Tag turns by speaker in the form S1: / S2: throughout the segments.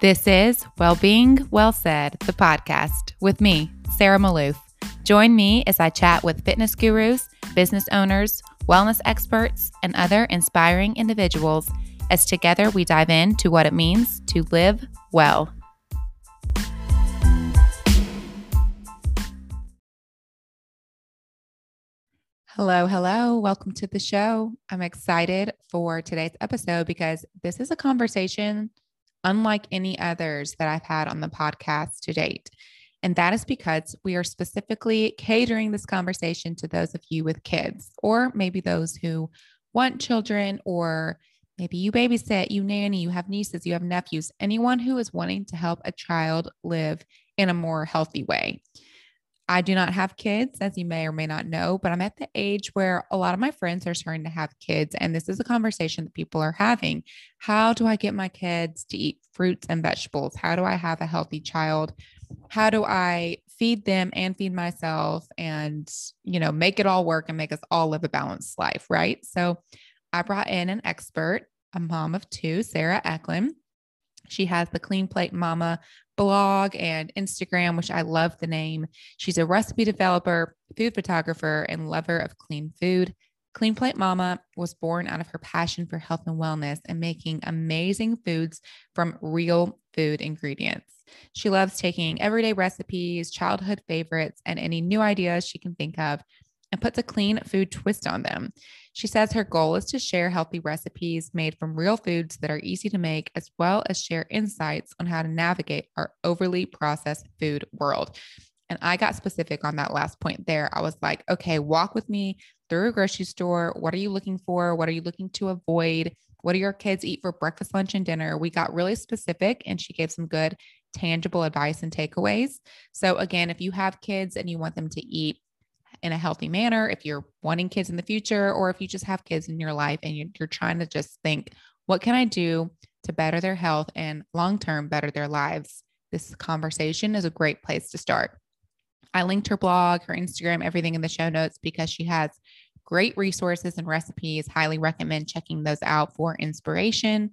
S1: This is Wellbeing Well Said, the podcast with me, Sarah Maloof. Join me as I chat with fitness gurus, business owners, wellness experts, and other inspiring individuals as together we dive into what it means to live well. Hello, hello. Welcome to the show. I'm excited for today's episode because this is a conversation unlike any others that I've had on the podcast to date. And that is because we are specifically catering this conversation to those of you with kids, or maybe those who want children, or maybe you babysit, you nanny, you have nieces, you have nephews, anyone who is wanting to help a child live in a more healthy way. I do not have kids, as you may or may not know, but I'm at the age where a lot of my friends are starting to have kids. And this is a conversation that people are having. How do I get my kids to eat fruits and vegetables? How do I have a healthy child? How do I feed them and feed myself and, you know, make it all work and make us all live a balanced life? Right. So I brought in an expert, a mom of two, Sarah Eklund. She has the Clean Plate Mama blog and Instagram, which I love the name. She's a recipe developer, food photographer, and lover of clean food. Clean Plate Mama was born out of her passion for health and wellness and making amazing foods from real food ingredients. She loves taking everyday recipes, childhood favorites, and any new ideas she can think of and puts a clean food twist on them. She says her goal is to share healthy recipes made from real foods that are easy to make, as well as share insights on how to navigate our overly processed food world. And I got specific on that last point there. I was like, okay, walk with me through a grocery store. What are you looking for? What are you looking to avoid? What do your kids eat for breakfast, lunch, and dinner? We got really specific and she gave some good, tangible advice and takeaways. So, again, if you have kids and you want them to eat in a healthy manner, if you're wanting kids in the future, or if you just have kids in your life and you're, you're trying to just think, what can I do to better their health and long term better their lives? This conversation is a great place to start. I linked her blog, her Instagram, everything in the show notes because she has great resources and recipes. Highly recommend checking those out for inspiration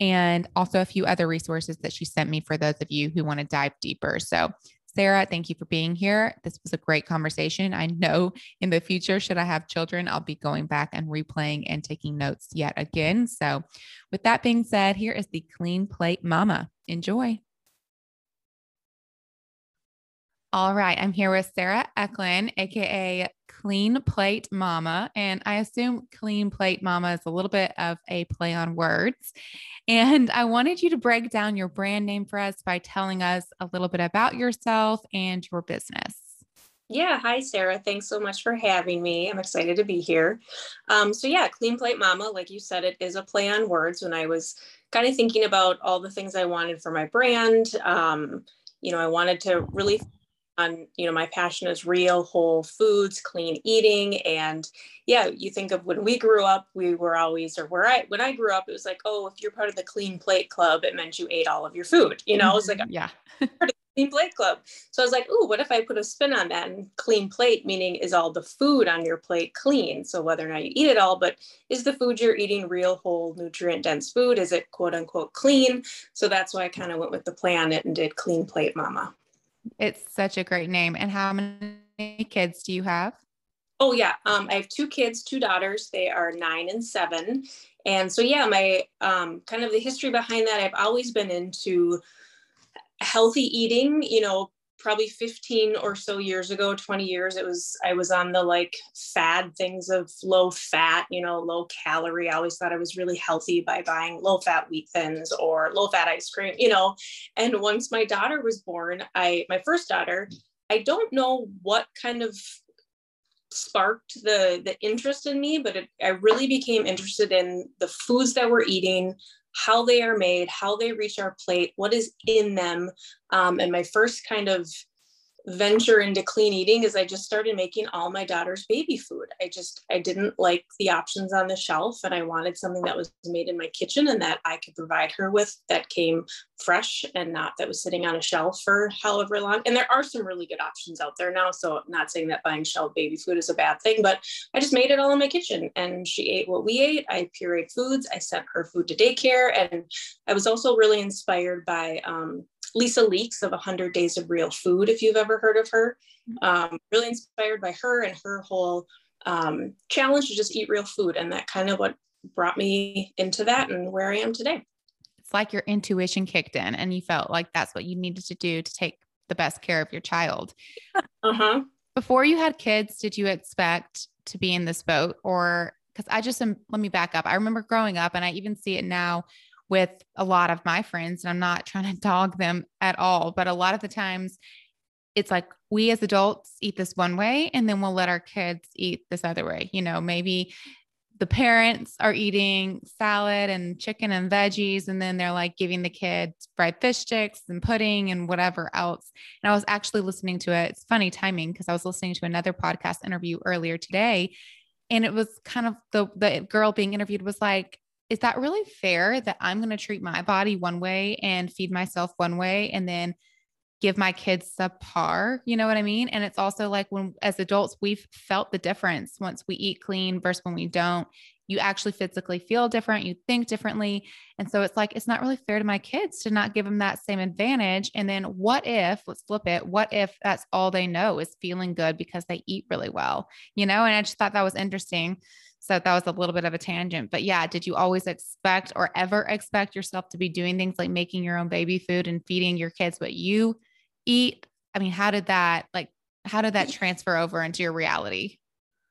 S1: and also a few other resources that she sent me for those of you who want to dive deeper. So Sarah, thank you for being here. This was a great conversation. I know in the future, should I have children, I'll be going back and replaying and taking notes yet again. So, with that being said, here is the Clean Plate Mama. Enjoy. All right, I'm here with Sarah Eklund, aka Clean Plate Mama. And I assume Clean Plate Mama is a little bit of a play on words. And I wanted you to break down your brand name for us by telling us a little bit about yourself and your business.
S2: Yeah, hi Sarah. Thanks so much for having me. I'm excited to be here. Um, so yeah, Clean Plate Mama, like you said, it is a play on words. When I was kind of thinking about all the things I wanted for my brand, um, you know, I wanted to really on you know my passion is real whole foods clean eating and yeah you think of when we grew up we were always or where i when i grew up it was like oh if you're part of the clean plate club it meant you ate all of your food you know? Mm-hmm. it's like
S1: yeah.
S2: Clean plate club. So i was like oh what if i put a spin on that? And clean plate meaning is all the food on your plate clean? So whether or not you eat it all but is the food you're eating real whole nutrient dense food? Is it quote unquote clean? So that's why i kind of went with the play on it and did clean plate mama
S1: it's such a great name. And how many kids do you have?
S2: Oh yeah, um, I have two kids, two daughters. They are nine and seven, and so yeah, my um, kind of the history behind that. I've always been into healthy eating. You know, probably 15 or so years ago 20 years it was i was on the like fad things of low fat you know low calorie. I always thought i was really healthy by buying low fat wheat thins or low fat ice cream you know? And once my daughter was born i my first daughter i don't know what kind of sparked the the interest in me but it, i really became interested in the foods that we're eating how they are made, how they reach our plate, what is in them. Um, and my first kind of venture into clean eating is I just started making all my daughter's baby food. I just I didn't like the options on the shelf and I wanted something that was made in my kitchen and that I could provide her with that came fresh and not that was sitting on a shelf for however long. And there are some really good options out there now, so I'm not saying that buying shelf baby food is a bad thing, but I just made it all in my kitchen and she ate what we ate. I pureed foods. I sent her food to daycare and I was also really inspired by um, Lisa Leeks of 100 Days of Real Food, if you've ever heard of her. Mm-hmm. Um, really inspired by her and her whole um, challenge to just eat real food. And that kind of what brought me into that and where I am today.
S1: It's like your intuition kicked in and you felt like that's what you needed to do to take the best care of your child. Uh-huh. Before you had kids, did you expect to be in this boat or because I just am, let me back up. I remember growing up and I even see it now with a lot of my friends, and I'm not trying to dog them at all, but a lot of the times it's like we as adults eat this one way and then we'll let our kids eat this other way. You know, maybe the parents are eating salad and chicken and veggies, and then they're like giving the kids fried fish sticks and pudding and whatever else. And I was actually listening to it. It's funny timing because I was listening to another podcast interview earlier today. And it was kind of the the girl being interviewed was like, is that really fair that I'm going to treat my body one way and feed myself one way and then give my kids subpar? You know what I mean? And it's also like when, as adults, we've felt the difference once we eat clean versus when we don't. You actually physically feel different, you think differently. And so it's like, it's not really fair to my kids to not give them that same advantage. And then what if, let's flip it, what if that's all they know is feeling good because they eat really well? You know, and I just thought that was interesting. So that was a little bit of a tangent. But yeah, did you always expect or ever expect yourself to be doing things like making your own baby food and feeding your kids what you eat? I mean, how did that like how did that transfer over into your reality?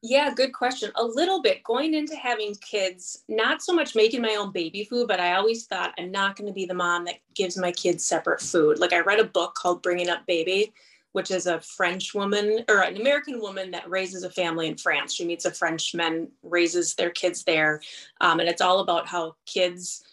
S2: Yeah, good question. A little bit going into having kids, not so much making my own baby food, but I always thought I'm not going to be the mom that gives my kids separate food. Like I read a book called Bringing Up Baby which is a French woman or an American woman that raises a family in France. She meets a Frenchman, raises their kids there. Um, and it's all about how kids,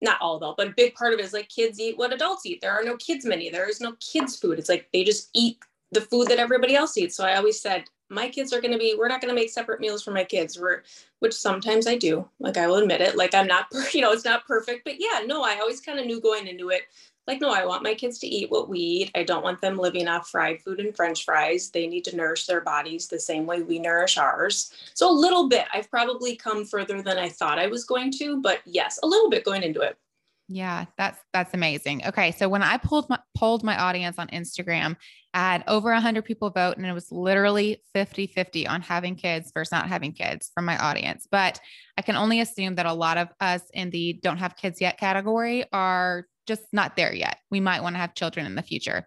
S2: not all about, but a big part of it is like kids eat what adults eat. There are no kids menu. There is no kids food. It's like they just eat the food that everybody else eats. So I always said, my kids are going to be, we're not going to make separate meals for my kids. We're, which sometimes I do. Like I will admit it. Like I'm not, you know, it's not perfect, but yeah, no, I always kind of knew going into it like no i want my kids to eat what we eat. I don't want them living off fried food and french fries. They need to nourish their bodies the same way we nourish ours. So a little bit. I've probably come further than i thought i was going to but yes a little bit going into it.
S1: Yeah that's that's amazing. Okay so when i pulled my polled my audience on instagram I had over 100 people vote and it was literally 50 50 on having kids versus not having kids from my audience. But i can only assume that a lot of us in the don't have kids yet category are just not there yet. We might want to have children in the future.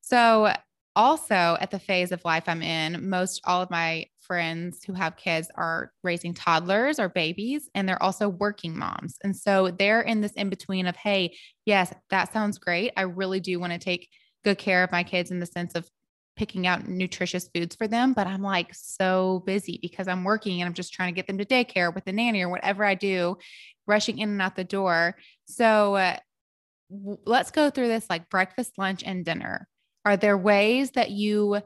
S1: So, also at the phase of life I'm in, most all of my friends who have kids are raising toddlers or babies, and they're also working moms. And so they're in this in between of, hey, yes, that sounds great. I really do want to take good care of my kids in the sense of picking out nutritious foods for them. But I'm like so busy because I'm working and I'm just trying to get them to daycare with the nanny or whatever I do, rushing in and out the door. So, uh, let's go through this like breakfast, lunch, and dinner. Are there ways that you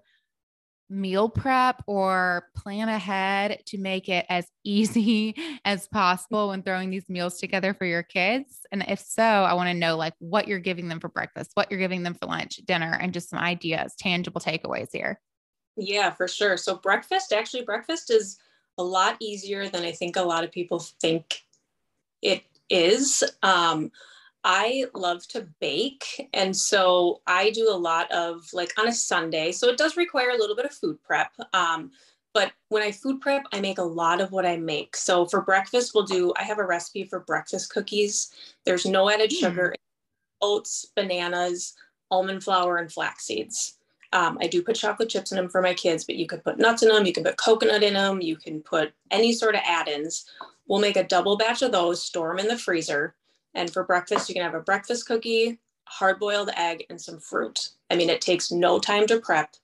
S1: meal prep or plan ahead to make it as easy as possible when throwing these meals together for your kids? And if so, I want to know like what you're giving them for breakfast, what you're giving them for lunch, dinner, and just some ideas, tangible takeaways here.
S2: Yeah, for sure. So breakfast, actually breakfast is a lot easier than I think a lot of people think it is. Um, I love to bake. And so I do a lot of like on a Sunday. So it does require a little bit of food prep. Um, but when I food prep, I make a lot of what I make. So for breakfast, we'll do, I have a recipe for breakfast cookies. There's no added mm. sugar, oats, bananas, almond flour, and flax seeds. Um, I do put chocolate chips in them for my kids, but you could put nuts in them. You can put coconut in them. You can put any sort of add ins. We'll make a double batch of those, store them in the freezer. And for breakfast, you can have a breakfast cookie, hard boiled egg, and some fruit. I mean, it takes no time to prep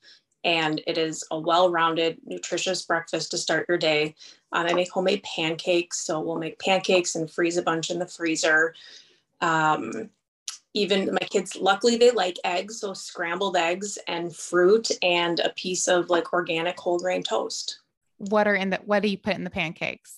S2: and it is a well rounded, nutritious breakfast to start your day. Um, I make homemade pancakes. So we'll make pancakes and freeze a bunch in the freezer. Um, even my kids, luckily they like eggs. So scrambled eggs and fruit and a piece of like organic whole grain toast.
S1: What are in the, what do you put in the pancakes?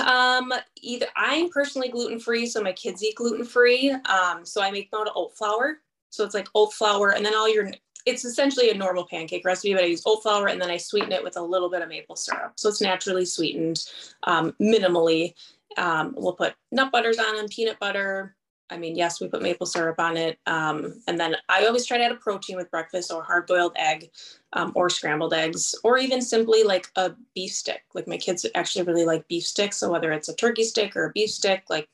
S2: Um, either I'm personally gluten free, so my kids eat gluten free. Um, so I make them out of oat flour. So it's like oat flour, and then all your it's essentially a normal pancake recipe, but I use oat flour and then I sweeten it with a little bit of maple syrup. So it's naturally sweetened, um, minimally. Um, we'll put nut butters on them, peanut butter, I mean, yes, we put maple syrup on it. Um, and then I always try to add a protein with breakfast or hard boiled egg um, or scrambled eggs, or even simply like a beef stick. Like my kids actually really like beef sticks. So whether it's a turkey stick or a beef stick, like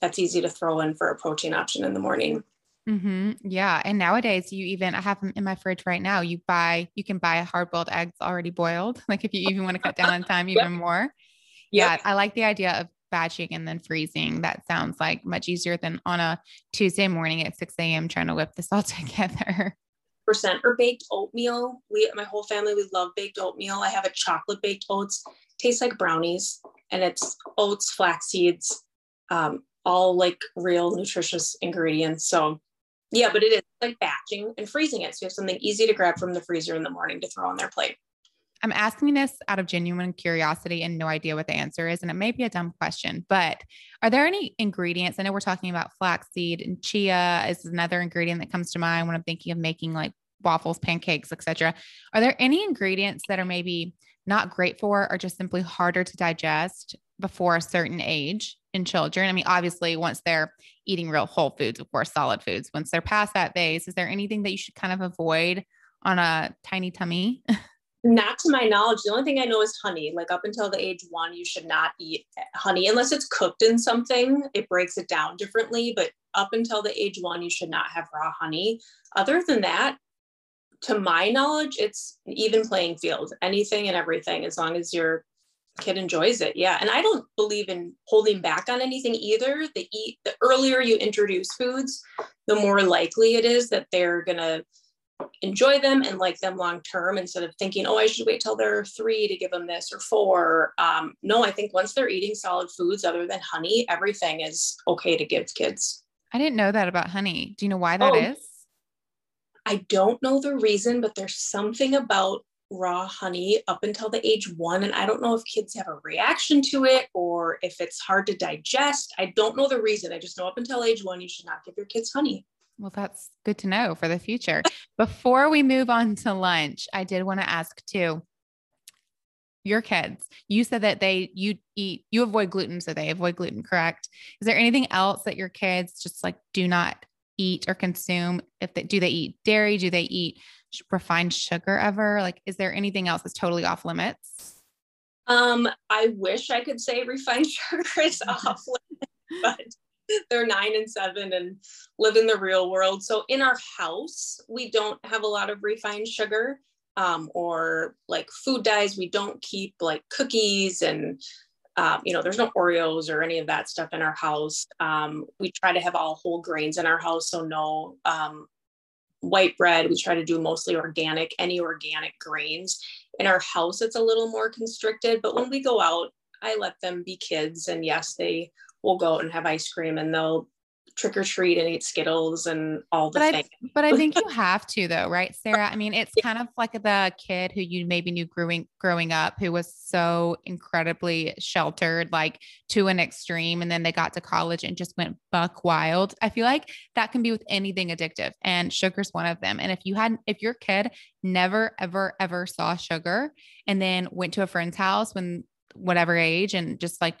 S2: that's easy to throw in for a protein option in the morning.
S1: Mm-hmm. Yeah. And nowadays you even, I have them in my fridge right now. You buy, you can buy hard boiled eggs already boiled. Like if you even want to cut down on time even yep. more. Yeah. Yep. I like the idea of batching and then freezing. That sounds like much easier than on a Tuesday morning at 6 a.m. trying to whip this all together.
S2: Percent or baked oatmeal. We, my whole family, we love baked oatmeal. I have a chocolate baked oats. Tastes like brownies, and it's oats, flax seeds, um, all like real nutritious ingredients. So, yeah, but it is like batching and freezing it. So you have something easy to grab from the freezer in the morning to throw on their plate.
S1: I'm asking this out of genuine curiosity and no idea what the answer is. And it may be a dumb question, but are there any ingredients? I know we're talking about flaxseed and chia is another ingredient that comes to mind when I'm thinking of making like waffles, pancakes, etc. Are there any ingredients that are maybe not great for or just simply harder to digest before a certain age in children? I mean, obviously, once they're eating real whole foods, of course, solid foods. Once they're past that phase, is there anything that you should kind of avoid on a tiny tummy?
S2: Not to my knowledge. The only thing I know is honey. Like up until the age one, you should not eat honey unless it's cooked in something. It breaks it down differently. But up until the age one, you should not have raw honey. Other than that, to my knowledge, it's an even playing field. Anything and everything, as long as your kid enjoys it. Yeah. And I don't believe in holding back on anything either. The eat the earlier you introduce foods, the more likely it is that they're gonna enjoy them and like them long term instead of thinking, oh, I should wait till they're three to give them this or four. Um, no, I think once they're eating solid foods other than honey, everything is okay to give kids.
S1: I didn't know that about honey. Do you know why that oh, is?
S2: I don't know the reason, but there's something about raw honey up until the age one. And I don't know if kids have a reaction to it or if it's hard to digest. I don't know the reason. I just know up until age one, you should not give your kids honey.
S1: Well, that's good to know for the future. Before we move on to lunch, I did want to ask too your kids you said that they you eat you avoid gluten so they avoid gluten correct? Is there anything else that your kids just like do not eat or consume? If they do they eat dairy? Do they eat refined sugar ever? Like is there anything else that's totally off limits?
S2: Um i wish i could say refined sugar is off limits but they're nine and seven and live in the real world. So in our house, we don't have a lot of refined sugar um, or like food dyes. We don't keep like cookies and um, you know, there's no Oreos or any of that stuff in our house. Um, we try to have all whole grains in our house, so no um, white bread. We try to do mostly organic, any organic grains. In our house, it's a little more constricted, but when we go out, I let them be kids. And yes, they will go out and have ice cream and they'll trick or treat and eat Skittles and all the
S1: but
S2: things.
S1: I, but I think you have to though, right, Sarah? I mean, it's kind of like the kid who you maybe knew growing growing up who was so incredibly sheltered, like to an extreme, and then they got to college and just went buck wild. I feel like that can be with anything addictive, and sugar's one of them. And if you had, if your kid never, ever, ever saw sugar, and then went to a friend's house when whatever age and just like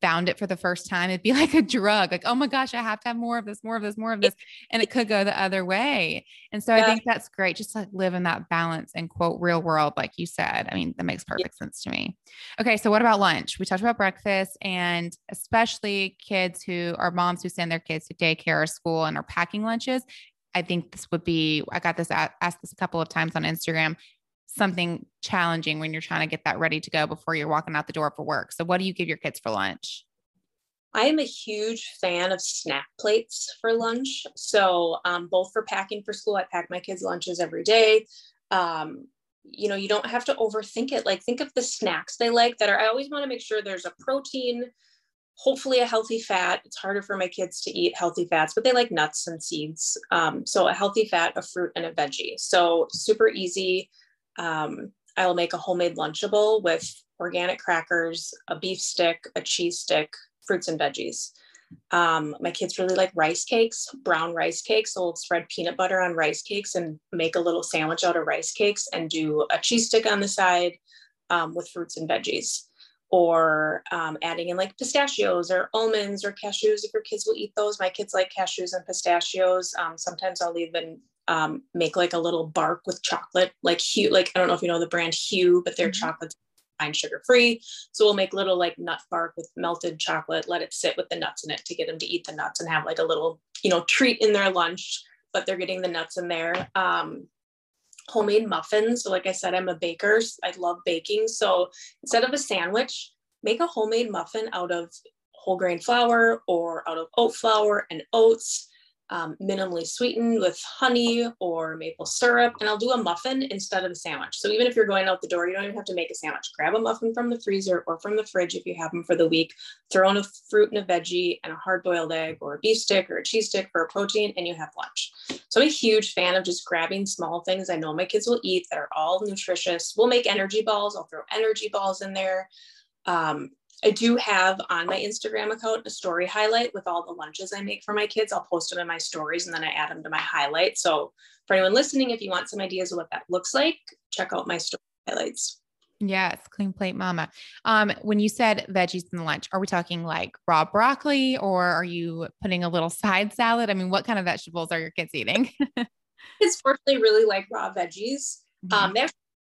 S1: found it for the first time, it'd be like a drug, like, oh my gosh, I have to have more of this, more of this, more of this. And it could go the other way. And so yeah. I think that's great. Just like live in that balance and quote real world, like you said. I mean, that makes perfect yeah. sense to me. Okay. So what about lunch? We talked about breakfast and especially kids who are moms who send their kids to daycare or school and are packing lunches. I think this would be, I got this asked this a couple of times on Instagram something challenging when you're trying to get that ready to go before you're walking out the door for work. So, what do you give your kids for lunch?
S2: I am a huge fan of snack plates for lunch. So, um, both for packing for school, I pack my kids' lunches every day. Um, you know, you don't have to overthink it. Like, think of the snacks they like that are, I always want to make sure there's a protein, hopefully a healthy fat. It's harder for my kids to eat healthy fats, but they like nuts and seeds. Um, so a healthy fat, a fruit, and a veggie. So super easy. Um, I will make a homemade Lunchable with organic crackers, a beef stick, a cheese stick, fruits and veggies. Um, my kids really like rice cakes, brown rice cakes. So we'll spread peanut butter on rice cakes and make a little sandwich out of rice cakes and do a cheese stick on the side um, with fruits and veggies. Or um, adding in like pistachios or almonds or cashews if your kids will eat those. My kids like cashews and pistachios. Um, sometimes I'll even um, make like a little bark with chocolate, like Hu, Like I don't know if you know the brand Hu, but their mm-hmm. chocolate's fine sugar free. So we'll make little like nut bark with melted chocolate, let it sit with the nuts in it to get them to eat the nuts and have like a little, you know, treat in their lunch, but they're getting the nuts in there. Um, homemade muffins. So like I said, I'm a baker. I love baking. So instead of a sandwich, make a homemade muffin out of whole grain flour or out of oat flour and oats um, minimally sweetened with honey or maple syrup. And I'll do a muffin instead of a sandwich. So even if you're going out the door, you don't even have to make a sandwich. Grab a muffin from the freezer or from the fridge if you have them for the week. Throw in a fruit and a veggie and a hard boiled egg or a beef stick or a cheese stick for a protein, and you have lunch. So I'm a huge fan of just grabbing small things I know my kids will eat that are all nutritious. We'll make energy balls. I'll throw energy balls in there. Um, I do have on my Instagram account a story highlight with all the lunches I make for my kids. I'll post them in my stories and then I add them to my highlight. So for anyone listening, if you want some ideas of what that looks like, check out my story highlights.
S1: Yes, clean plate mama. Um, when you said veggies in the lunch, are we talking like raw broccoli or are you putting a little side salad? I mean, what kind of vegetables are your kids eating?
S2: kids fortunately really like raw veggies. Mm-hmm. Um, they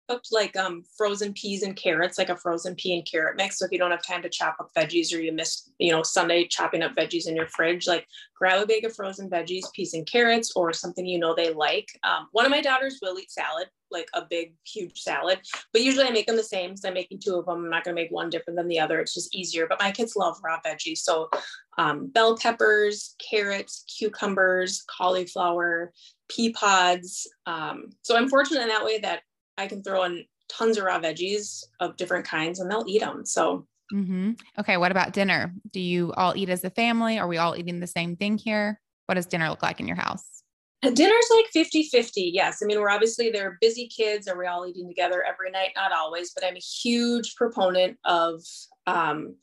S2: cooked like um, frozen peas and carrots, like a frozen pea and carrot mix. So if you don't have time to chop up veggies or you miss, you know, Sunday chopping up veggies in your fridge, like grab a bag of frozen veggies, peas and carrots, or something you know they like. Um, one of my daughters will eat salad, like a big, huge salad, but usually I make them the same. So I'm making two of them. I'm not going to make one different than the other. It's just easier. But my kids love raw veggies. So um, bell peppers, carrots, cucumbers, cauliflower, pea pods. Um, so I'm fortunate in that way that I can throw in tons of raw veggies of different kinds and they'll eat them. So,
S1: mm-hmm. okay. What about dinner? Do you all eat as a family? Are we all eating the same thing here? What does dinner look like in your house?
S2: Dinner's like 50 50. Yes. I mean, we're obviously, they're busy kids. Are we all eating together every night? Not always, but I'm a huge proponent of um,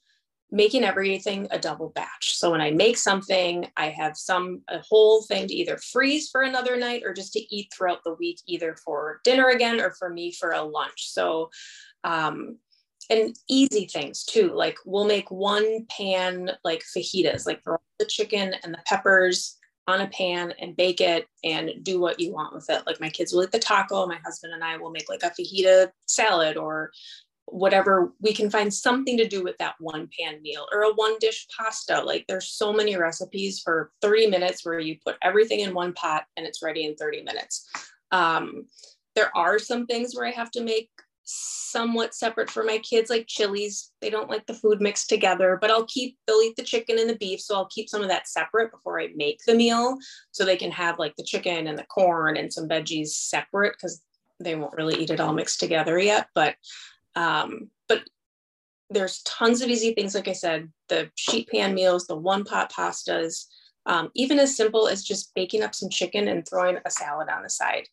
S2: making everything a double batch. So when I make something, I have some a whole thing to either freeze for another night or just to eat throughout the week, either for dinner again or for me for a lunch. So um and easy things too. Like we'll make one pan like fajitas, like the chicken and the peppers on a pan and bake it and do what you want with it. Like my kids will eat the taco. My husband and I will make like a fajita salad or whatever we can find something to do with that one pan meal or a one dish pasta. Like there's so many recipes for 30 minutes where you put everything in one pot and it's ready in 30 minutes. Um, there are some things where i have to make somewhat separate for my kids like chilies. They don't like the food mixed together but i'll keep they'll eat the chicken and the beef so i'll keep some of that separate before i make the meal so they can have like the chicken and the corn and some veggies separate because they won't really eat it all mixed together yet but um, but there's tons of easy things, like I said, the sheet pan meals, the one pot pastas, um, even as simple as just baking up some chicken and throwing a salad on the side.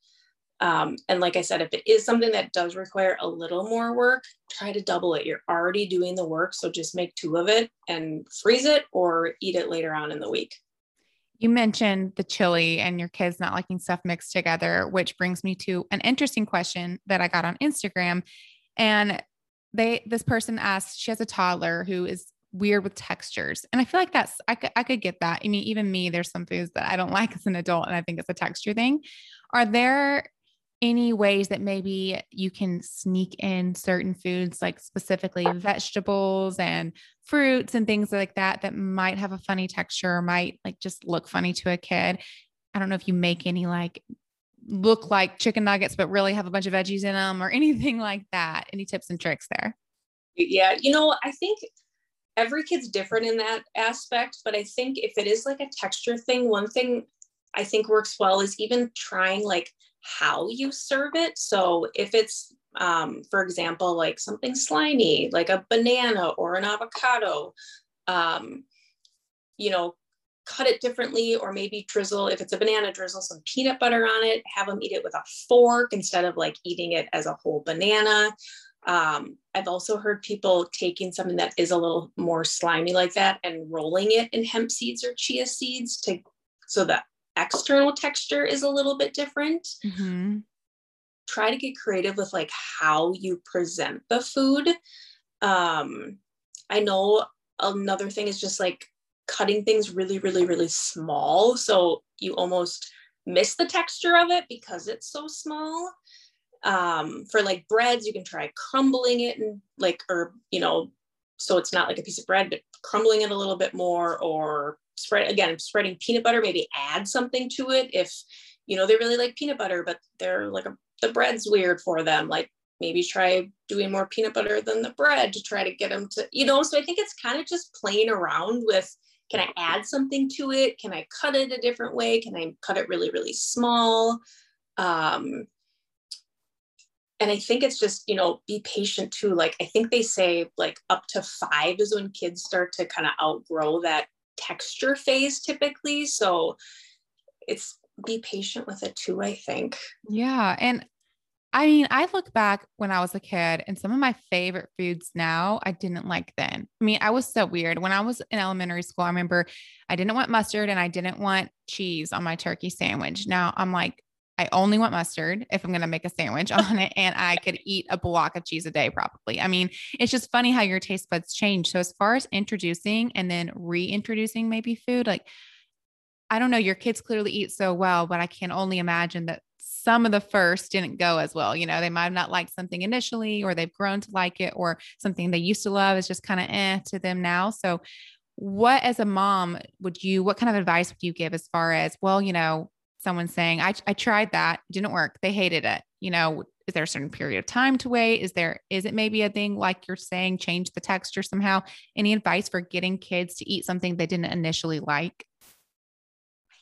S2: Um, and like I said, if it is something that does require a little more work, try to double it. You're already doing the work. So just make two of it and freeze it or eat it later on in the week.
S1: You mentioned the chili and your kids not liking stuff mixed together, which brings me to an interesting question that I got on Instagram. And they, this person asked, she has a toddler who is weird with textures. And I feel like that's, I could, I could get that. I mean, even me, there's some foods that I don't like as an adult, and I think it's a texture thing. Are there any ways that maybe you can sneak in certain foods, like specifically vegetables and fruits and things like that, that might have a funny texture, or might like just look funny to a kid? I don't know if you make any like look like chicken nuggets, but really have a bunch of veggies in them or anything like that? Any tips and tricks there?
S2: Yeah, you know, I think every kid's different in that aspect, but I think if it is like a texture thing, one thing I think works well is even trying like how you serve it. So if it's, um, for example, like something slimy, like a banana or an avocado, um, you know, cut it differently or maybe drizzle if it's a banana drizzle some peanut butter on it have them eat it with a fork instead of like eating it as a whole banana. Um, i've also heard people taking something that is a little more slimy like that and rolling it in hemp seeds or chia seeds to so the external texture is a little bit different. Mm-hmm. try to get creative with like how you present the food. Um, i know another thing is just like cutting things really, really, really small. So you almost miss the texture of it because it's so small. Um, for like breads, you can try crumbling it and like, or, you know, so it's not like a piece of bread, but crumbling it a little bit more or spread again, spreading peanut butter, maybe add something to it. If, you know, they really like peanut butter, but they're like a, the bread's weird for them. Like maybe try doing more peanut butter than the bread to try to get them to, you know, so I think it's kind of just playing around with can I add something to it? Can I cut it a different way? Can I cut it really, really small? Um, and I think it's just, you know, be patient too. Like, I think they say like up to five is when kids start to kind of outgrow that texture phase typically. So it's be patient with it too, I think.
S1: Yeah. And I mean, I look back when I was a kid and some of my favorite foods now I didn't like then. I mean, I was so weird. When I was in elementary school, I remember I didn't want mustard and I didn't want cheese on my turkey sandwich. Now I'm like, I only want mustard if I'm going to make a sandwich on it. And I could eat a block of cheese a day, probably. I mean, it's just funny how your taste buds change. So, as far as introducing and then reintroducing maybe food, like, I don't know, your kids clearly eat so well, but I can only imagine that some of the first didn't go as well. You know, they might have not liked something initially, or they've grown to like it, or something they used to love is just kind of eh to them now. So, what as a mom would you, what kind of advice would you give as far as, well, you know, someone saying, I, I tried that, didn't work, they hated it. You know, is there a certain period of time to wait? Is there, is it maybe a thing like you're saying, change the texture somehow? Any advice for getting kids to eat something they didn't initially like?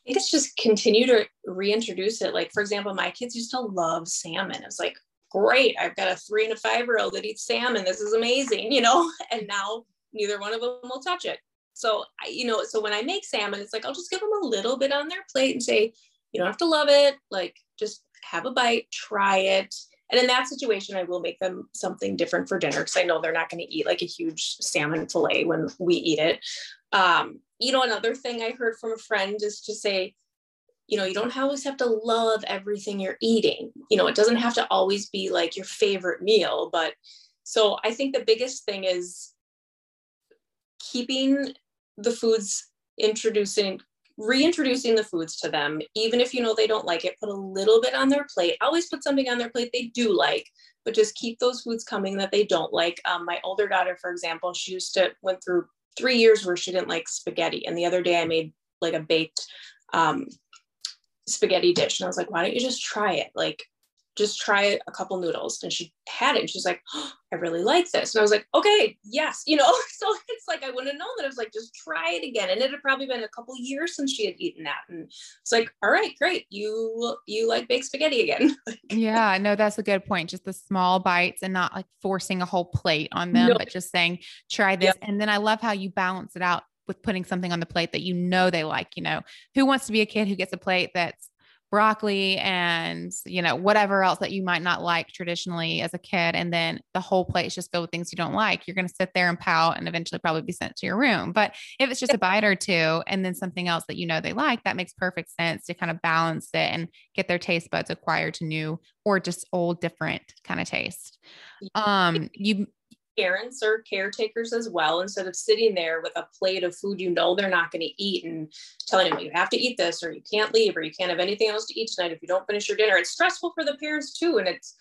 S2: Think it's just continue to reintroduce it. Like, for example, my kids used to love salmon. It's like, great, I've got a three and a five year old that eats salmon. This is amazing, you know? And now neither one of them will touch it. So, you know, so when I make salmon, it's like, I'll just give them a little bit on their plate and say, you don't have to love it. Like, just have a bite, try it. And in that situation, I will make them something different for dinner because I know they're not going to eat like a huge salmon fillet when we eat it. Um, you know, another thing I heard from a friend is to say, you know, you don't always have to love everything you're eating. You know, it doesn't have to always be like your favorite meal. But so I think the biggest thing is keeping the foods introducing reintroducing the foods to them even if you know they don't like it put a little bit on their plate always put something on their plate they do like but just keep those foods coming that they don't like um, my older daughter for example she used to went through three years where she didn't like spaghetti. And the other day I made like a baked um, spaghetti dish. And I was like, why don't you just try it? Like, just try a couple noodles. And she had it. And she's like, oh, I really like this. And I was like, okay, yes. You know, so it's like, I wouldn't have known that. I was like, just try it again. And it had probably been a couple years since she had eaten that. And it's like, all right, great. You, you like baked spaghetti again.
S1: yeah, no, that's a good point. Just the small bites and not like forcing a whole plate on them, no. but just saying, try this. Yep. And then I love how you balance it out with putting something on the plate that you know they like, you know, who wants to be a kid who gets a plate that's broccoli and you know whatever else that you might not like traditionally as a kid and then the whole plate is just filled with things you don't like you're going to sit there and pout and eventually probably be sent to your room. But if it's just a bite or two and then something else that you know they like that makes perfect sense to kind of balance it and get their taste buds acquired to new or just old different kind of taste um you
S2: parents or caretakers as well instead of sitting there with a plate of food you know they're not going to eat and telling them you have to eat this or you can't leave or you can't have anything else to eat tonight if you don't finish your dinner. It's stressful for the parents too and it's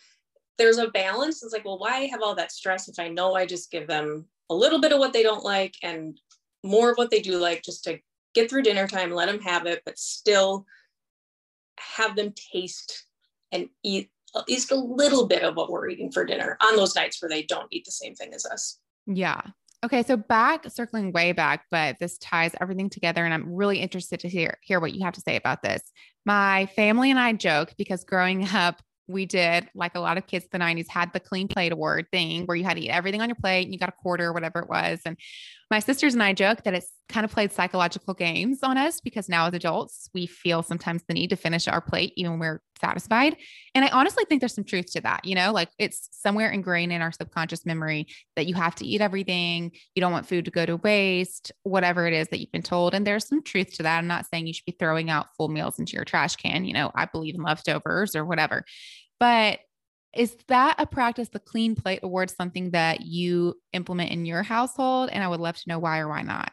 S2: there's a balance. It's like well why have all that stress if i know i just give them a little bit of what they don't like and more of what they do like just to get through dinner time let them have it but still have them taste and eat at least a little bit of what we're eating for dinner on those nights where they don't eat the same thing as us.
S1: Yeah. Okay, so back circling way back, but this ties everything together and I'm really interested to hear hear what you have to say about this. My family and I joke because growing up we did, like a lot of kids in the 90s, had the clean plate award thing where you had to eat everything on your plate and you got a quarter or whatever it was. And my sisters and I joke that it's kind of played psychological games on us because now as adults, we feel sometimes the need to finish our plate even when we're satisfied. And I honestly think there's some truth to that. You know, like it's somewhere ingrained in our subconscious memory that you have to eat everything. You don't want food to go to waste, whatever it is that you've been told. And there's some truth to that. I'm not saying you should be throwing out full meals into your trash can. You know, I believe in leftovers or whatever. But is that a practice, the clean plate award, something that you implement in your household? And I would love to know why or why not.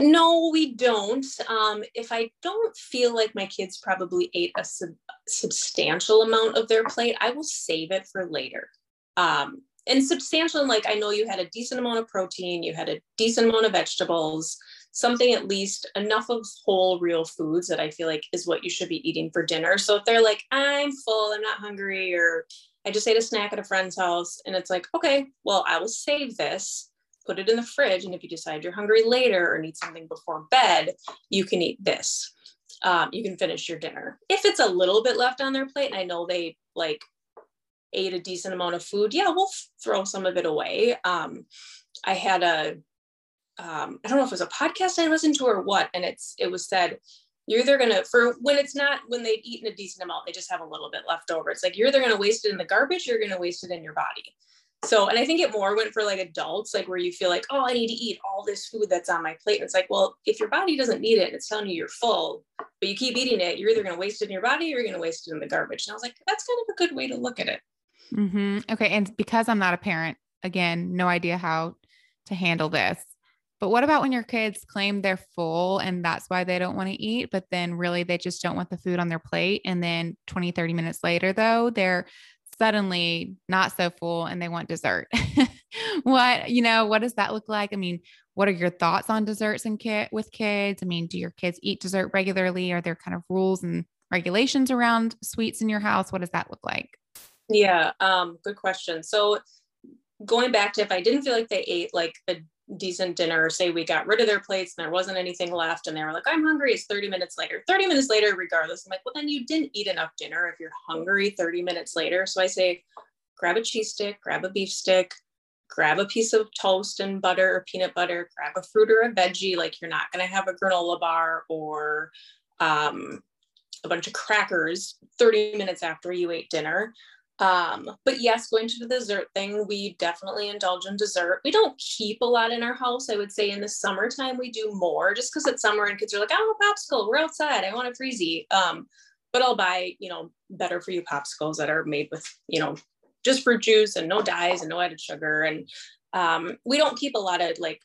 S2: No, we don't. Um, if I don't feel like my kids probably ate a sub- substantial amount of their plate, I will save it for later. Um, and substantial, like I know you had a decent amount of protein, you had a decent amount of vegetables, something at least enough of whole real foods that I feel like is what you should be eating for dinner. So if they're like, I'm full, I'm not hungry, or I just ate a snack at a friend's house, and it's like, okay, well, I will save this, put it in the fridge. And if you decide you're hungry later or need something before bed, you can eat this. Um, you can finish your dinner. If it's a little bit left on their plate, and I know they like ate a decent amount of food, yeah, we'll throw some of it away. Um, I had a um, I don't know if it was a podcast I listened to or what, and it's it was said you're either gonna for when it's not when they've eaten a decent amount, they just have a little bit left over. It's like you're either gonna waste it in the garbage, you're gonna waste it in your body. So, and I think it more went for like adults, like where you feel like, oh, I need to eat all this food that's on my plate. And it's like, well, if your body doesn't need it, it's telling you you're full, but you keep eating it, you're either going to waste it in your body or you're going to waste it in the garbage. And I was like, that's kind of a good way to look at it.
S1: Mm-hmm. Okay. And because I'm not a parent, again, no idea how to handle this. But what about when your kids claim they're full and that's why they don't want to eat, but then really they just don't want the food on their plate? And then 20, 30 minutes later, though, they're suddenly not so full and they want dessert. what, you know, what does that look like? I mean, what are your thoughts on desserts and kit with kids? I mean, do your kids eat dessert regularly? Are there kind of rules and regulations around sweets in your house? What does that look like?
S2: Yeah, um, good question. So going back to if I didn't feel like they ate like a decent dinner, say we got rid of their plates and there wasn't anything left, and they were like, I'm hungry, it's 30 minutes later. 30 minutes later, regardless, I'm like, well, then you didn't eat enough dinner if you're hungry 30 minutes later. So I say, grab a cheese stick, grab a beef stick, grab a piece of toast and butter or peanut butter, grab a fruit or a veggie. Like you're not going to have a granola bar or um, a bunch of crackers 30 minutes after you ate dinner. Um, but yes, going to the dessert thing, we definitely indulge in dessert. We don't keep a lot in our house. I would say in the summertime we do more just because it's summer and kids are like, I want a popsicle, we're outside, I want a freezy. Um, but I'll buy, you know, better for you popsicles that are made with, you know, just fruit juice and no dyes and no added sugar. And um, we don't keep a lot of like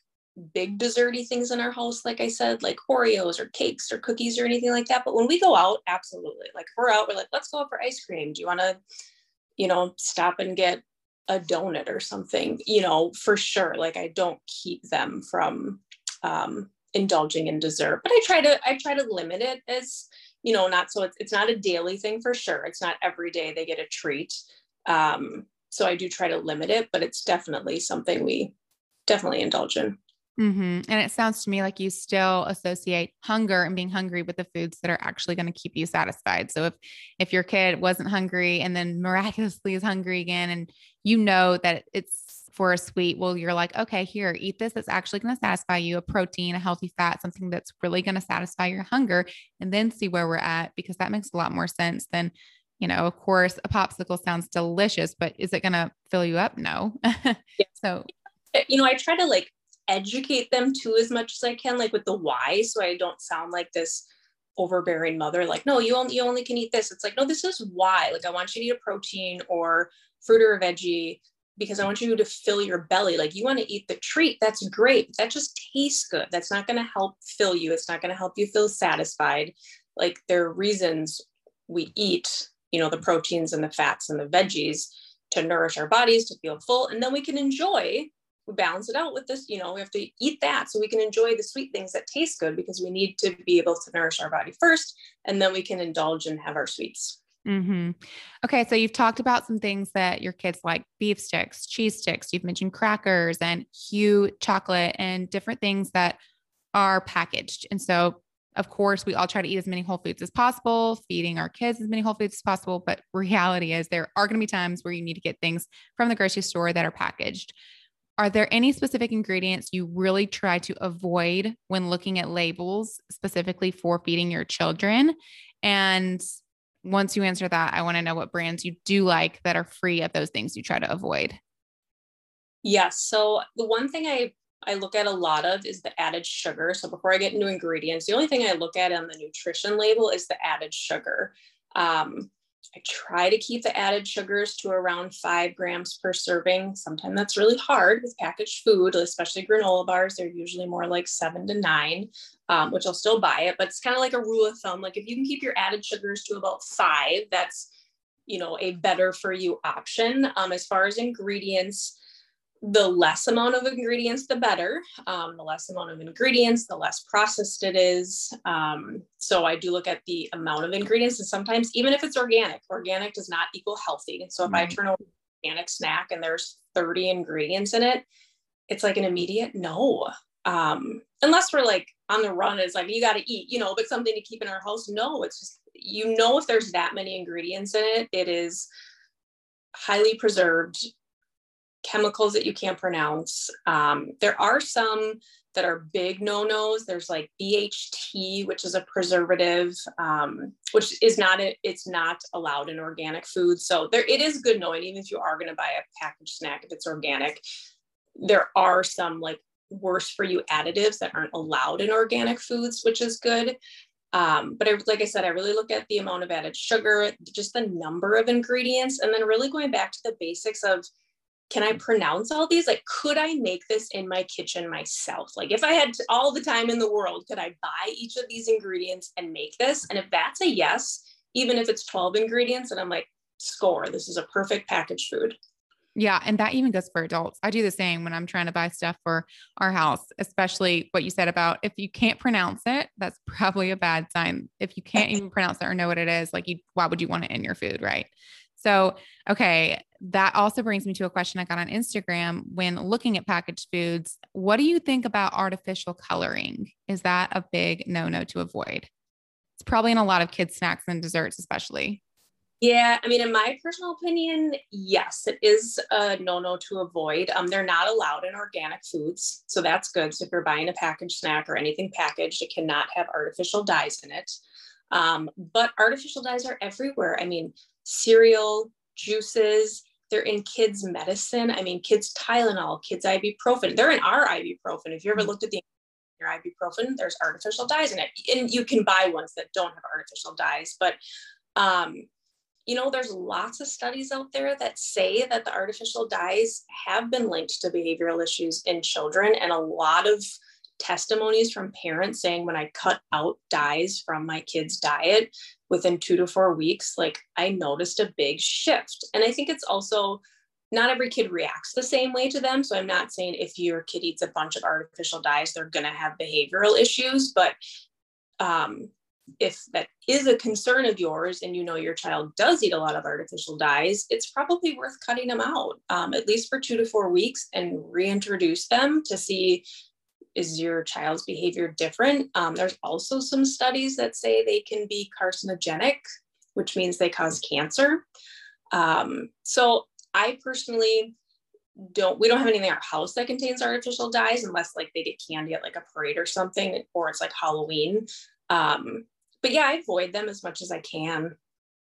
S2: big desserty things in our house, like I said, like Oreos or cakes or cookies or anything like that. But when we go out, absolutely. Like if we're out, we're like, let's go out for ice cream. Do you want to you know, stop and get a donut or something, you know, for sure. Like I don't keep them from um, indulging in dessert, but I try to, I try to limit it as, you know, not so it's, it's not a daily thing for sure. It's not every day they get a treat. Um, so I do try to limit it, but it's definitely something we definitely indulge in.
S1: Mm-hmm. And it sounds to me like you still associate hunger and being hungry with the foods that are actually going to keep you satisfied. So if if your kid wasn't hungry and then miraculously is hungry again, and you know that it's for a sweet, well, you're like, okay, here, eat this. That's actually going to satisfy you a protein, a healthy fat, something that's really going to satisfy your hunger, and then see where we're at because that makes a lot more sense than you know, of course, a popsicle sounds delicious, but is it going to fill you up? No. yeah. So,
S2: you know, I try to like educate them too as much as I can, like with the why, so I don't sound like this overbearing mother, like, no, you only you only can eat this. It's like, no, this is why. Like, I want you to eat a protein or fruit or a veggie because I want you to fill your belly. Like, you want to eat the treat. That's great. That just tastes good. That's not going to help fill you. It's not going to help you feel satisfied. Like, there are reasons we eat, you know, the proteins and the fats and the veggies to nourish our bodies, to feel full, and then we can enjoy we balance it out with this you know we have to eat that so we can enjoy the sweet things that taste good because we need to be able to nourish our body first and then we can indulge and have our sweets
S1: mm-hmm. okay so you've talked about some things that your kids like beef sticks cheese sticks you've mentioned crackers and Hu chocolate and different things that are packaged and so of course, we all try to eat as many whole foods as possible, feeding our kids as many whole foods as possible. But reality is, there are going to be times where you need to get things from the grocery store that are packaged. Are there any specific ingredients you really try to avoid when looking at labels specifically for feeding your children? And once you answer that, I want to know what brands you do like that are free of those things you try to avoid.
S2: Yes. So the one thing I I look at a lot of is the added sugar. So before I get into ingredients, the only thing I look at on the nutrition label is the added sugar. Um, I try to keep the added sugars to around five grams per serving. Sometimes that's really hard with packaged food, especially granola bars. They're usually more like seven to nine, um, which I'll still buy it. But it's kind of like a rule of thumb. Like if you can keep your added sugars to about five, that's you know a better for you option. Um, as far as ingredients, the less amount of ingredients, the better. Um, the less amount of ingredients, the less processed it is. Um, so I do look at the amount of ingredients, and sometimes even if it's organic, organic does not equal healthy. So if I turn over organic snack and there's 30 ingredients in it, it's like an immediate no. Um, unless we're like on the run, it's like you got to eat, you know, but something to keep in our house. No, it's just you know if there's that many ingredients in it, it is highly preserved chemicals that you can't pronounce. Um, there are some that are big no-nos. There's like BHT, which is a preservative, um, which is not a, it's not allowed in organic food. So there it is good knowing, even if you are going to buy a packaged snack if it's organic, there are some like worse for you additives that aren't allowed in organic foods, which is good. Um, but I, like I said, I really look at the amount of added sugar, just the number of ingredients, and then really going back to the basics of can I pronounce all these? Like, could I make this in my kitchen myself? Like, if I had all the time in the world, could I buy each of these ingredients and make this? And if that's a yes, even if it's 12 ingredients, and I'm like, score, this is a perfect packaged food.
S1: Yeah. And that even goes for adults. I do the same when I'm trying to buy stuff for our house, especially what you said about if you can't pronounce it, that's probably a bad sign. If you can't even pronounce it or know what it is, like you, why would you want it in your food? Right. So, okay, that also brings me to a question I got on Instagram when looking at packaged foods. What do you think about artificial coloring? Is that a big no no to avoid? It's probably in a lot of kids' snacks and desserts, especially.
S2: Yeah, I mean, in my personal opinion, yes, it is a no-no to avoid. Um, they're not allowed in organic foods, so that's good. So if you're buying a packaged snack or anything packaged, it cannot have artificial dyes in it. Um, but artificial dyes are everywhere. I mean, cereal, juices. They're in kids' medicine. I mean, kids' Tylenol, kids' ibuprofen. They're in our ibuprofen. If you ever looked at the your ibuprofen, there's artificial dyes in it, and you can buy ones that don't have artificial dyes. But um, you know, there's lots of studies out there that say that the artificial dyes have been linked to behavioral issues in children, and a lot of testimonies from parents saying when I cut out dyes from my kids' diet within two to four weeks, like I noticed a big shift. And I think it's also not every kid reacts the same way to them. So I'm not saying if your kid eats a bunch of artificial dyes, they're going to have behavioral issues. But um, if that is a concern of yours and you know your child does eat a lot of artificial dyes, it's probably worth cutting them out, um, at least for two to four weeks, and reintroduce them to see is your child's behavior different? Um, there's also some studies that say they can be carcinogenic, which means they cause cancer. Um, so I personally don't, we don't have anything in our house that contains artificial dyes unless like they get candy at like a parade or something, or it's like Halloween. Um, but yeah, I avoid them as much as I can.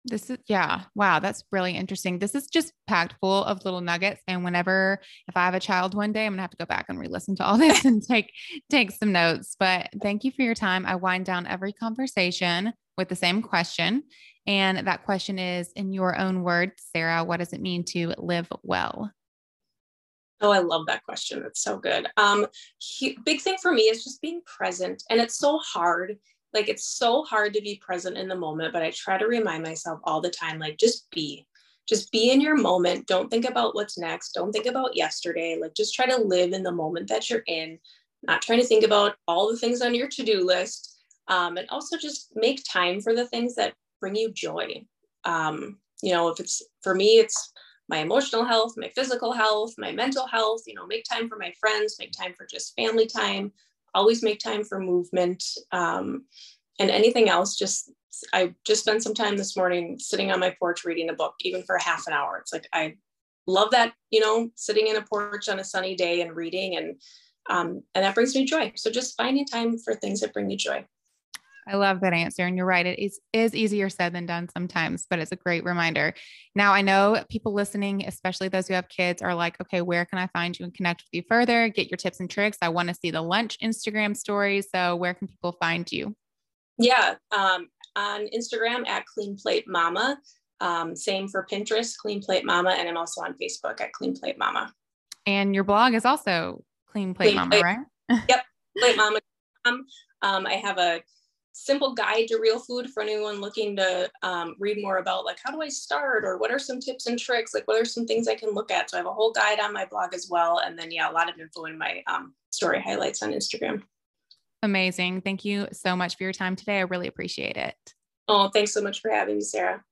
S1: This is, yeah. Wow. That's really interesting. This is just packed full of little nuggets. And whenever, if I have a child one day, I'm going to have to go back and re listen to all this and take, take some notes. But thank you for your time. I wind down every conversation with the same question. And that question is in your own words, Sarah, what does it mean to live well?
S2: Oh, I love that question. It's so good. Um, he, big thing for me is just being present. And it's so hard like it's so hard to be present in the moment, but I try to remind myself all the time like just be. Just be in your moment. Don't think about what's next. Don't think about yesterday. Like just try to live in the moment that you're in, not trying to think about all the things on your to-do list. Um, and also just make time for the things that bring you joy. Um, you know, if it's for me, it's my emotional health, my physical health, my mental health, you know, make time for my friends, make time for just family time, always make time for movement. Um, and anything else, just I just spent some time this morning sitting on my porch reading a book, even for half an hour. It's like I love that, you know, sitting in a porch on a sunny day and reading and um, and that brings me joy. So just finding time for things that bring you joy.
S1: I love that answer. And you're right. It is, is easier said than done sometimes, but it's a great reminder. Now, I know people listening, especially those who have kids, are like, okay, where can I find you and connect with you further? Get your tips and tricks. I want to see the lunch Instagram stories. So, where can people find you?
S2: Yeah, um, on Instagram at Clean Plate Mama. Um, same for Pinterest, Clean Plate Mama. And I'm also on Facebook at Clean Plate Mama.
S1: And your blog is also Clean Plate Clean Mama, Plate.
S2: right? yep, Plate Mama. Um, I have a simple guide to real food for anyone looking to um, read more about like how do I start or what are some tips and tricks like what are some things I can look at so I have a whole guide on my blog as well and then yeah a lot of info in my um, story highlights on Instagram.
S1: Amazing. Thank you so much for your time today. I really appreciate it.
S2: Oh, thanks so much for having me, Sarah.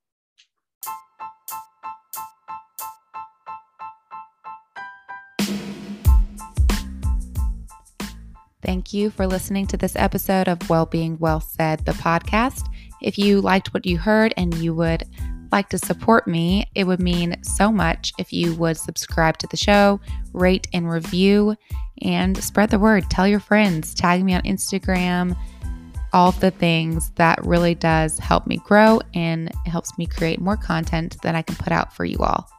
S1: Thank you for listening to this episode of Wellbeing Well Said, the podcast. If you liked what you heard and you would like to support me, it would mean so much if you would subscribe to the show, rate and review, and spread the word. Tell your friends, tag me on Instagram, all the things that really does help me grow and helps me create more content that I can put out for you all.